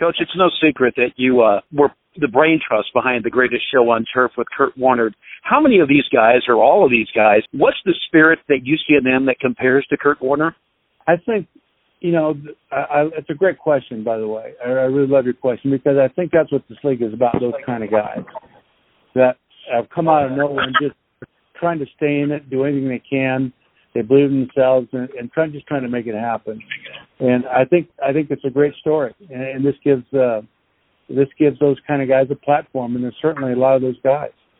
Coach, it's no secret that you uh, were the brain trust behind the greatest show on turf with Kurt Warner. How many of these guys, or all of these guys, what's the spirit that you see in them that compares to Kurt Warner? I think, you know, I, I, it's a great question, by the way. I, I really love your question because I think that's what this league is about. Those kind of guys that have come out of nowhere and just trying to stay in it, do anything they can. They believe in themselves and, and trying just trying to make it happen. And I think I think it's a great story, and, and this gives uh, this gives those kind of guys a platform, and there's certainly a lot of those guys.